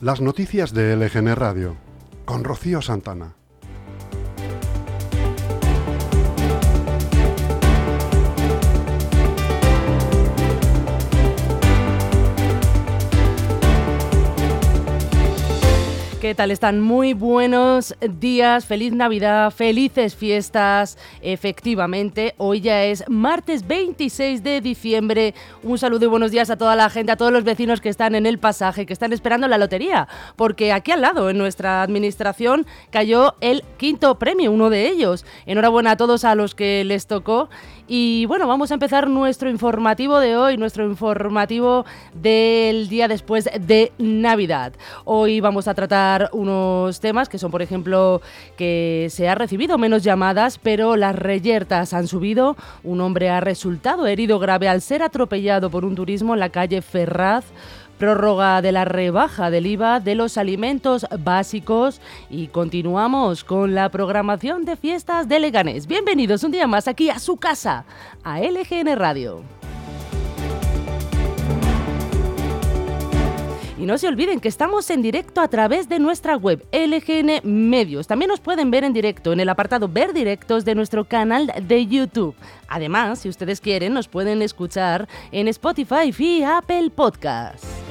Las noticias de LGN Radio con Rocío Santana. ¿Qué tal están? Muy buenos días, feliz Navidad, felices fiestas. Efectivamente, hoy ya es martes 26 de diciembre. Un saludo y buenos días a toda la gente, a todos los vecinos que están en el pasaje, que están esperando la lotería, porque aquí al lado, en nuestra administración, cayó el quinto premio, uno de ellos. Enhorabuena a todos a los que les tocó. Y bueno, vamos a empezar nuestro informativo de hoy, nuestro informativo del día después de Navidad. Hoy vamos a tratar unos temas que son, por ejemplo, que se ha recibido menos llamadas, pero las reyertas han subido. Un hombre ha resultado herido grave al ser atropellado por un turismo en la calle Ferraz prórroga de la rebaja del IVA de los alimentos básicos y continuamos con la programación de fiestas de Leganés. Bienvenidos un día más aquí a su casa, a LGN Radio. Y no se olviden que estamos en directo a través de nuestra web LGN Medios. También nos pueden ver en directo en el apartado Ver Directos de nuestro canal de YouTube. Además, si ustedes quieren, nos pueden escuchar en Spotify y Apple Podcasts.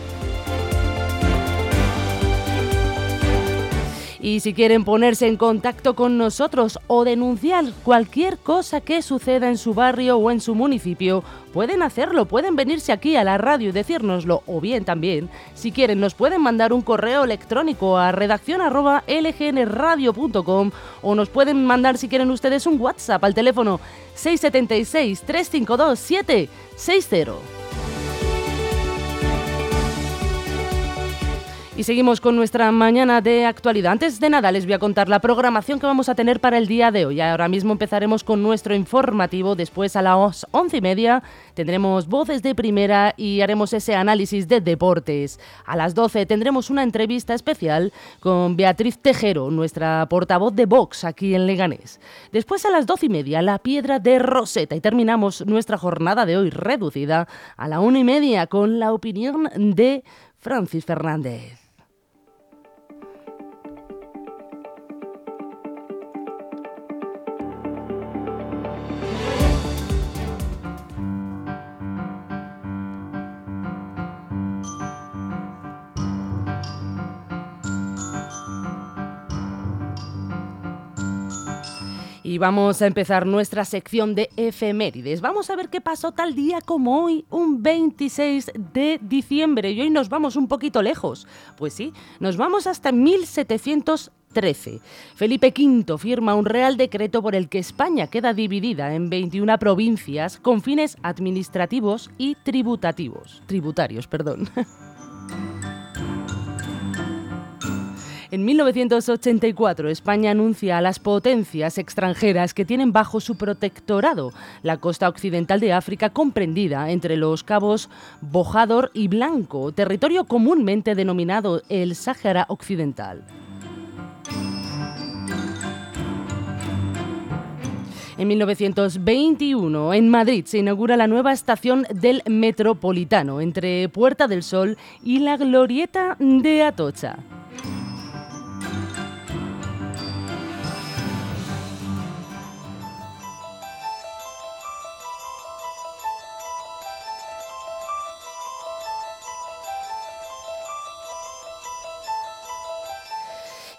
Y si quieren ponerse en contacto con nosotros o denunciar cualquier cosa que suceda en su barrio o en su municipio, pueden hacerlo, pueden venirse aquí a la radio y decírnoslo, o bien también, si quieren, nos pueden mandar un correo electrónico a redacción.lgnradio.com o nos pueden mandar, si quieren ustedes, un WhatsApp al teléfono 676 352 760. Y seguimos con nuestra mañana de actualidad. Antes de nada, les voy a contar la programación que vamos a tener para el día de hoy. Ahora mismo empezaremos con nuestro informativo. Después, a las once y media, tendremos voces de primera y haremos ese análisis de deportes. A las doce tendremos una entrevista especial con Beatriz Tejero, nuestra portavoz de Vox aquí en Leganés. Después, a las doce y media, la piedra de Roseta. Y terminamos nuestra jornada de hoy reducida a la una y media con la opinión de Francis Fernández. Y vamos a empezar nuestra sección de efemérides. Vamos a ver qué pasó tal día como hoy, un 26 de diciembre. Y hoy nos vamos un poquito lejos. Pues sí, nos vamos hasta 1713. Felipe V firma un real decreto por el que España queda dividida en 21 provincias con fines administrativos y tributativos. Tributarios, perdón. En 1984, España anuncia a las potencias extranjeras que tienen bajo su protectorado la costa occidental de África comprendida entre los cabos Bojador y Blanco, territorio comúnmente denominado el Sáhara Occidental. En 1921, en Madrid, se inaugura la nueva estación del Metropolitano entre Puerta del Sol y la Glorieta de Atocha.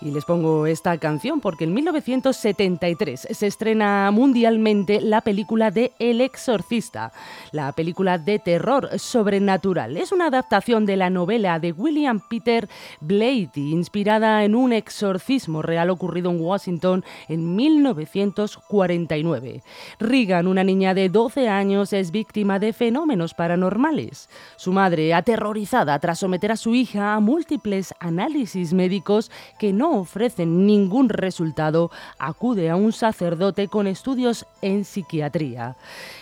Y les pongo esta canción porque en 1973 se estrena mundialmente la película de El Exorcista, la película de terror sobrenatural. Es una adaptación de la novela de William Peter Blatty, inspirada en un exorcismo real ocurrido en Washington en 1949. Regan, una niña de 12 años, es víctima de fenómenos paranormales. Su madre, aterrorizada tras someter a su hija a múltiples análisis médicos que no ofrecen ningún resultado, acude a un sacerdote con estudios en psiquiatría.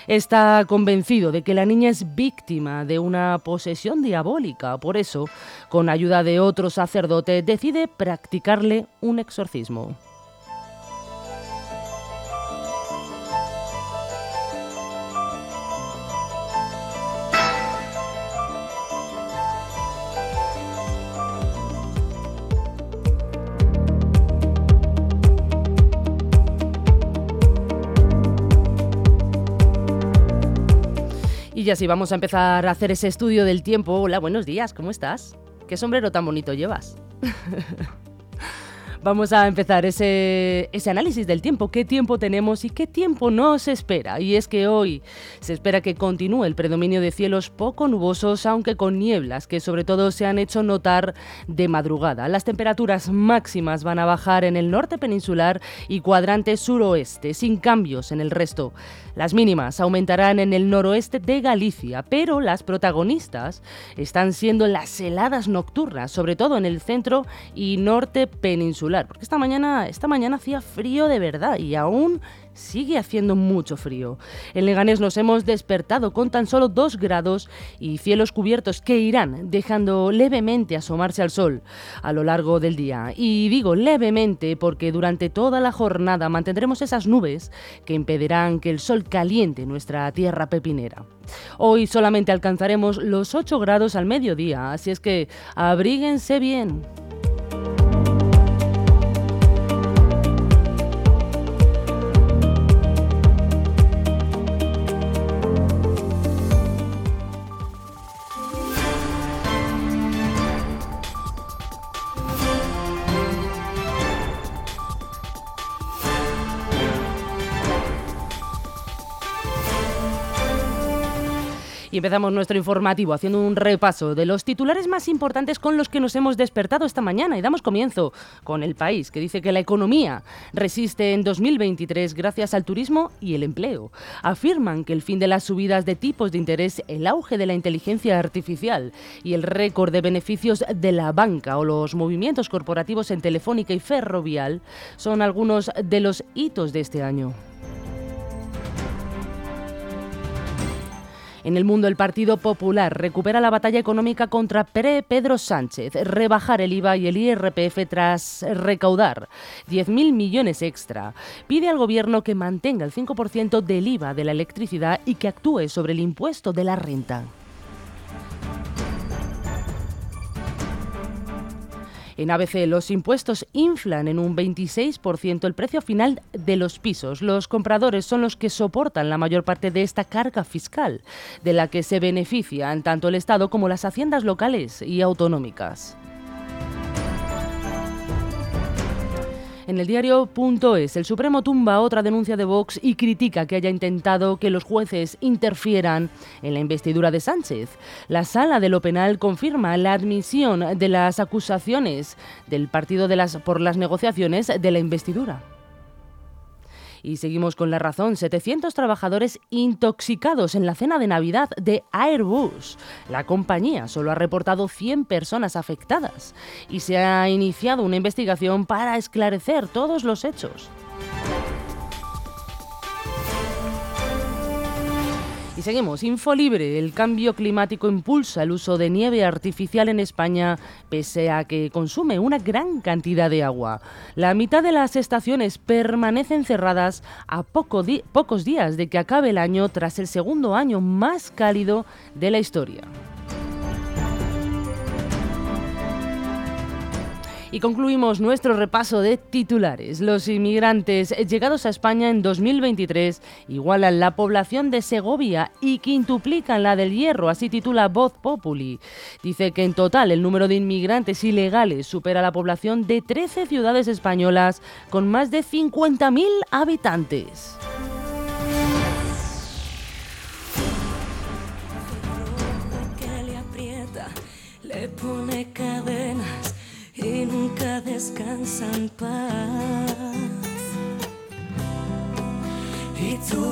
Está convencido de que la niña es víctima de una posesión diabólica, por eso, con ayuda de otro sacerdote, decide practicarle un exorcismo. Y así vamos a empezar a hacer ese estudio del tiempo. Hola, buenos días, ¿cómo estás? ¿Qué sombrero tan bonito llevas? Vamos a empezar ese, ese, análisis del tiempo, qué tiempo tenemos y qué tiempo nos espera. Y es que hoy se espera que continúe el predominio de cielos poco nubosos, aunque con nieblas, que sobre todo se han hecho notar de madrugada. Las temperaturas máximas van a bajar en el norte peninsular y cuadrante suroeste, sin cambios en el resto. Las mínimas aumentarán en el noroeste de Galicia, pero las protagonistas están siendo las heladas nocturnas, sobre todo en el centro y norte peninsular, porque esta mañana, esta mañana hacía frío de verdad y aún sigue haciendo mucho frío. En Leganés nos hemos despertado con tan solo 2 grados y cielos cubiertos que irán dejando levemente asomarse al sol a lo largo del día. Y digo levemente porque durante toda la jornada mantendremos esas nubes que impedirán que el sol caliente nuestra tierra pepinera. Hoy solamente alcanzaremos los 8 grados al mediodía, así es que abríguense bien. Y empezamos nuestro informativo haciendo un repaso de los titulares más importantes con los que nos hemos despertado esta mañana. Y damos comienzo con el país, que dice que la economía resiste en 2023 gracias al turismo y el empleo. Afirman que el fin de las subidas de tipos de interés, el auge de la inteligencia artificial y el récord de beneficios de la banca o los movimientos corporativos en Telefónica y Ferrovial son algunos de los hitos de este año. En el mundo, el Partido Popular recupera la batalla económica contra Pedro Sánchez, rebajar el IVA y el IRPF tras recaudar 10.000 millones extra. Pide al Gobierno que mantenga el 5% del IVA de la electricidad y que actúe sobre el impuesto de la renta. En ABC, los impuestos inflan en un 26% el precio final de los pisos. Los compradores son los que soportan la mayor parte de esta carga fiscal, de la que se benefician tanto el Estado como las haciendas locales y autonómicas. En el diario.es, el Supremo tumba otra denuncia de Vox y critica que haya intentado que los jueces interfieran en la investidura de Sánchez. La sala de lo penal confirma la admisión de las acusaciones del partido de las, por las negociaciones de la investidura. Y seguimos con la razón. 700 trabajadores intoxicados en la cena de Navidad de Airbus. La compañía solo ha reportado 100 personas afectadas y se ha iniciado una investigación para esclarecer todos los hechos. Y seguimos, Infolibre, el cambio climático impulsa el uso de nieve artificial en España pese a que consume una gran cantidad de agua. La mitad de las estaciones permanecen cerradas a pocos días de que acabe el año tras el segundo año más cálido de la historia. Y concluimos nuestro repaso de titulares. Los inmigrantes llegados a España en 2023 igualan la población de Segovia y quintuplican la del Hierro, así titula Voz Populi. Dice que en total el número de inmigrantes ilegales supera la población de 13 ciudades españolas con más de 50.000 habitantes. le pone san paz y tu.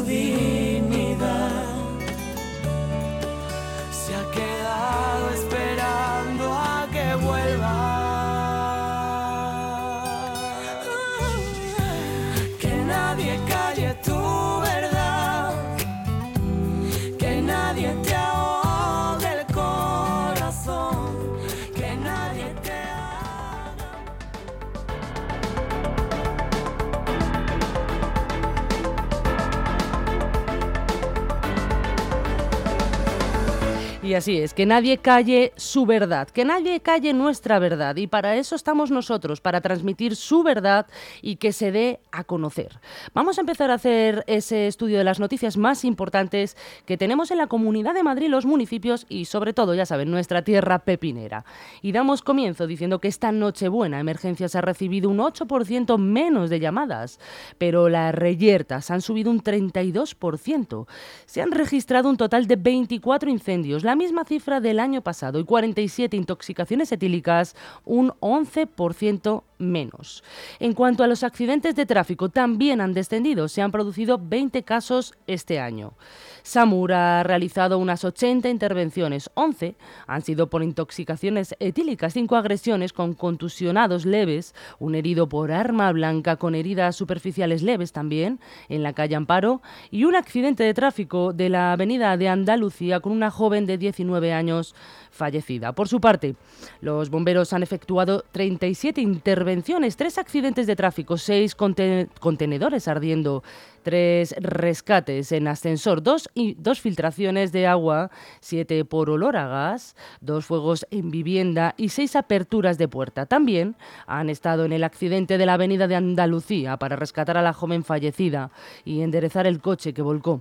Y así es, que nadie calle su verdad, que nadie calle nuestra verdad. Y para eso estamos nosotros, para transmitir su verdad y que se dé a conocer. Vamos a empezar a hacer ese estudio de las noticias más importantes que tenemos en la Comunidad de Madrid, los municipios y sobre todo, ya saben, nuestra tierra pepinera. Y damos comienzo diciendo que esta Nochebuena Emergencias ha recibido un 8% menos de llamadas, pero las reyertas han subido un 32%. Se han registrado un total de 24 incendios misma cifra del año pasado y 47 intoxicaciones etílicas, un 11% menos. En cuanto a los accidentes de tráfico, también han descendido. Se han producido 20 casos este año. SAMUR ha realizado unas 80 intervenciones, 11 han sido por intoxicaciones etílicas, 5 agresiones con contusionados leves, un herido por arma blanca con heridas superficiales leves también en la calle Amparo y un accidente de tráfico de la avenida de Andalucía con una joven de 19 años fallecida. Por su parte, los bomberos han efectuado 37 intervenciones, 3 accidentes de tráfico, 6 contenedores ardiendo, 3 rescates en ascensor, 2 y dos filtraciones de agua, 7 por olor a gas, 2 fuegos en vivienda y 6 aperturas de puerta. También han estado en el accidente de la avenida de Andalucía para rescatar a la joven fallecida y enderezar el coche que volcó.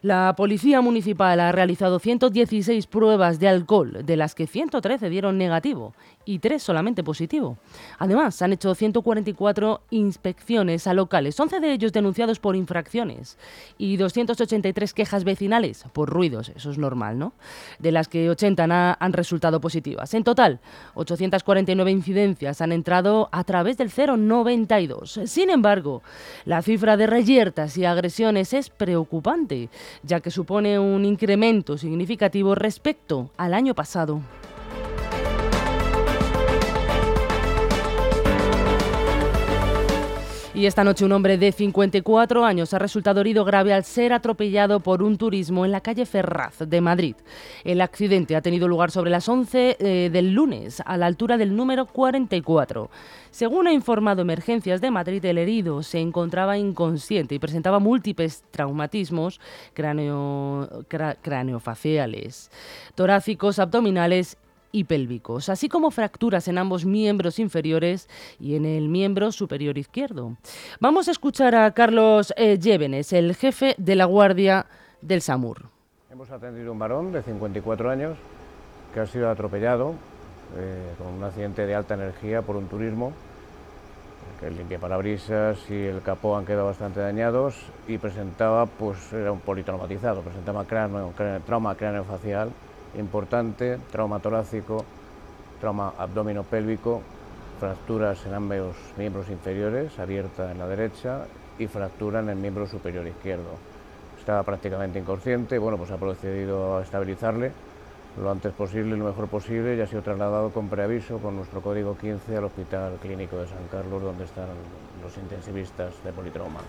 La Policía Municipal ha realizado 116 pruebas de alcohol, de las que 113 dieron negativo y 3 solamente positivo. Además, han hecho 144 inspecciones a locales, 11 de ellos denunciados por infracciones y 283 quejas vecinales por ruidos, eso es normal, ¿no? De las que 80 han resultado positivas. En total, 849 incidencias han entrado a través del 092. Sin embargo, la cifra de reyertas y agresiones es preocupante ya que supone un incremento significativo respecto al año pasado. Y esta noche un hombre de 54 años ha resultado herido grave al ser atropellado por un turismo en la calle Ferraz de Madrid. El accidente ha tenido lugar sobre las 11 eh, del lunes, a la altura del número 44. Según ha informado Emergencias de Madrid, el herido se encontraba inconsciente y presentaba múltiples traumatismos craneofaciales, torácicos, abdominales y pélvicos, así como fracturas en ambos miembros inferiores y en el miembro superior izquierdo. Vamos a escuchar a Carlos eh, el jefe de la Guardia del SAMUR. Hemos atendido un varón de 54 años que ha sido atropellado eh, con un accidente de alta energía por un turismo, el limpiaparabrisas y el capó han quedado bastante dañados y presentaba, pues era un politraumatizado, presentaba cráneo, trauma craneofacial importante, trauma torácico, trauma abdominopélvico, fracturas en ambos miembros inferiores, abierta en la derecha y fractura en el miembro superior izquierdo. Estaba prácticamente inconsciente, bueno, pues ha procedido a estabilizarle lo antes posible, lo mejor posible y ha sido trasladado con preaviso con nuestro código 15 al Hospital Clínico de San Carlos, donde están los intensivistas de politrauma.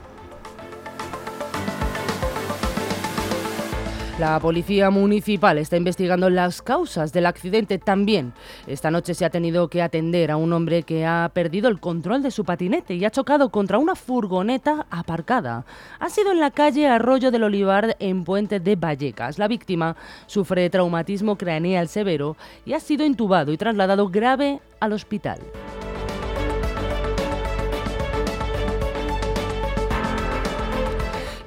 La policía municipal está investigando las causas del accidente también. Esta noche se ha tenido que atender a un hombre que ha perdido el control de su patinete y ha chocado contra una furgoneta aparcada. Ha sido en la calle Arroyo del Olivar en Puente de Vallecas. La víctima sufre traumatismo craneal severo y ha sido intubado y trasladado grave al hospital.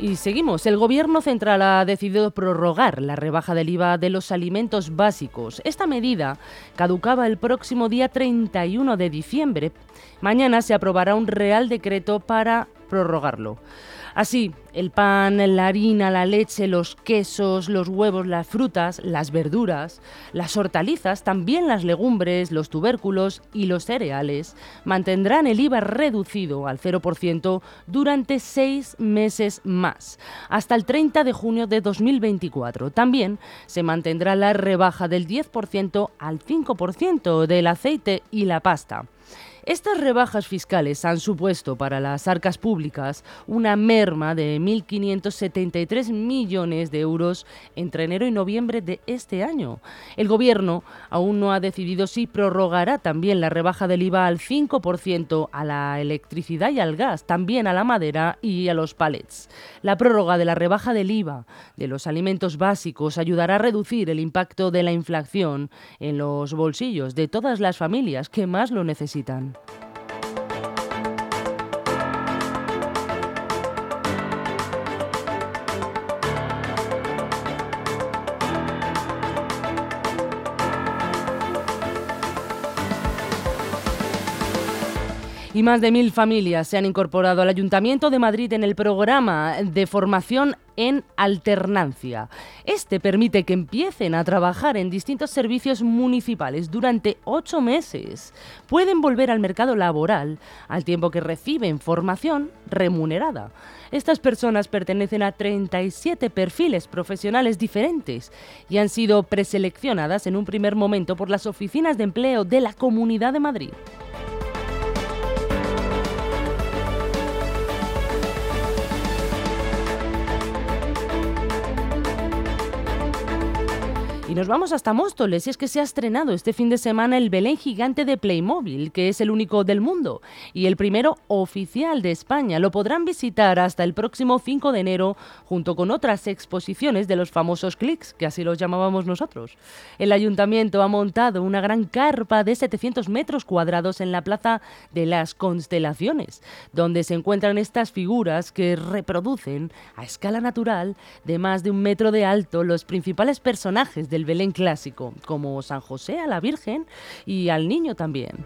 Y seguimos. El Gobierno central ha decidido prorrogar la rebaja del IVA de los alimentos básicos. Esta medida caducaba el próximo día 31 de diciembre. Mañana se aprobará un real decreto para prorrogarlo. Así, el pan, la harina, la leche, los quesos, los huevos, las frutas, las verduras, las hortalizas, también las legumbres, los tubérculos y los cereales mantendrán el IVA reducido al 0% durante seis meses más, hasta el 30 de junio de 2024. También se mantendrá la rebaja del 10% al 5% del aceite y la pasta. Estas rebajas fiscales han supuesto para las arcas públicas una merma de 1.573 millones de euros entre enero y noviembre de este año. El Gobierno aún no ha decidido si prorrogará también la rebaja del IVA al 5% a la electricidad y al gas, también a la madera y a los palets. La prórroga de la rebaja del IVA de los alimentos básicos ayudará a reducir el impacto de la inflación en los bolsillos de todas las familias que más lo necesitan. Y más de mil familias se han incorporado al Ayuntamiento de Madrid en el programa de formación en alternancia. Este permite que empiecen a trabajar en distintos servicios municipales durante ocho meses. Pueden volver al mercado laboral al tiempo que reciben formación remunerada. Estas personas pertenecen a 37 perfiles profesionales diferentes y han sido preseleccionadas en un primer momento por las oficinas de empleo de la Comunidad de Madrid. Y nos vamos hasta Móstoles, y es que se ha estrenado este fin de semana el Belén gigante de Playmobil, que es el único del mundo y el primero oficial de España. Lo podrán visitar hasta el próximo 5 de enero, junto con otras exposiciones de los famosos clics, que así los llamábamos nosotros. El ayuntamiento ha montado una gran carpa de 700 metros cuadrados en la Plaza de las Constelaciones, donde se encuentran estas figuras que reproducen a escala natural de más de un metro de alto los principales personajes Belén clásico, como San José a la Virgen y al niño también.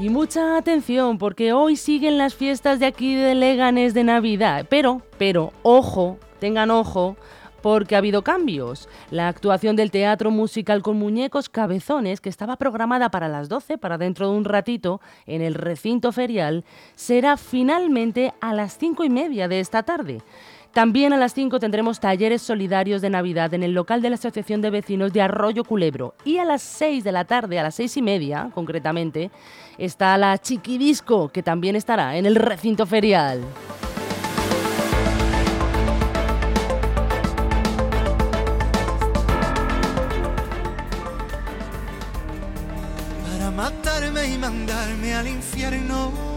Y mucha atención porque hoy siguen las fiestas de aquí de Leganes de Navidad. Pero, pero, ojo, tengan ojo, porque ha habido cambios. La actuación del teatro musical con muñecos cabezones, que estaba programada para las 12, para dentro de un ratito, en el recinto ferial, será finalmente a las 5 y media de esta tarde. También a las 5 tendremos talleres solidarios de Navidad en el local de la Asociación de Vecinos de Arroyo Culebro. Y a las 6 de la tarde, a las 6 y media concretamente, está la Chiquidisco, que también estará en el recinto ferial. Para matarme y mandarme al infierno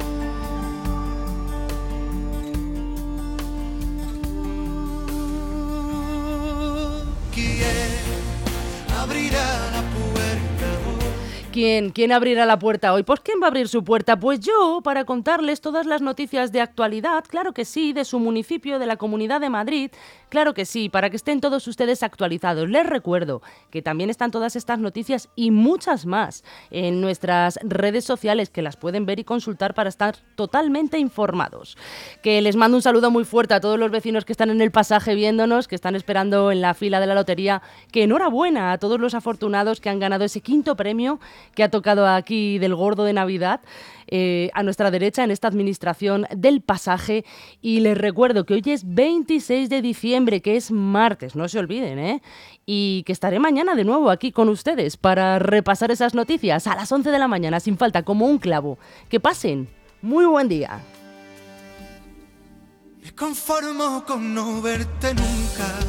¿Quién, ¿Quién abrirá la puerta hoy? Pues ¿quién va a abrir su puerta? Pues yo, para contarles todas las noticias de actualidad, claro que sí, de su municipio, de la Comunidad de Madrid, claro que sí, para que estén todos ustedes actualizados. Les recuerdo que también están todas estas noticias y muchas más en nuestras redes sociales que las pueden ver y consultar para estar totalmente informados. Que les mando un saludo muy fuerte a todos los vecinos que están en el pasaje viéndonos, que están esperando en la fila de la lotería, que enhorabuena a todos los afortunados que han ganado ese quinto premio que ha tocado aquí del gordo de Navidad. Eh, a nuestra derecha en esta administración del pasaje. Y les recuerdo que hoy es 26 de diciembre, que es martes, no se olviden, ¿eh? Y que estaré mañana de nuevo aquí con ustedes para repasar esas noticias a las 11 de la mañana, sin falta, como un clavo. Que pasen. Muy buen día. Me conformo con no verte nunca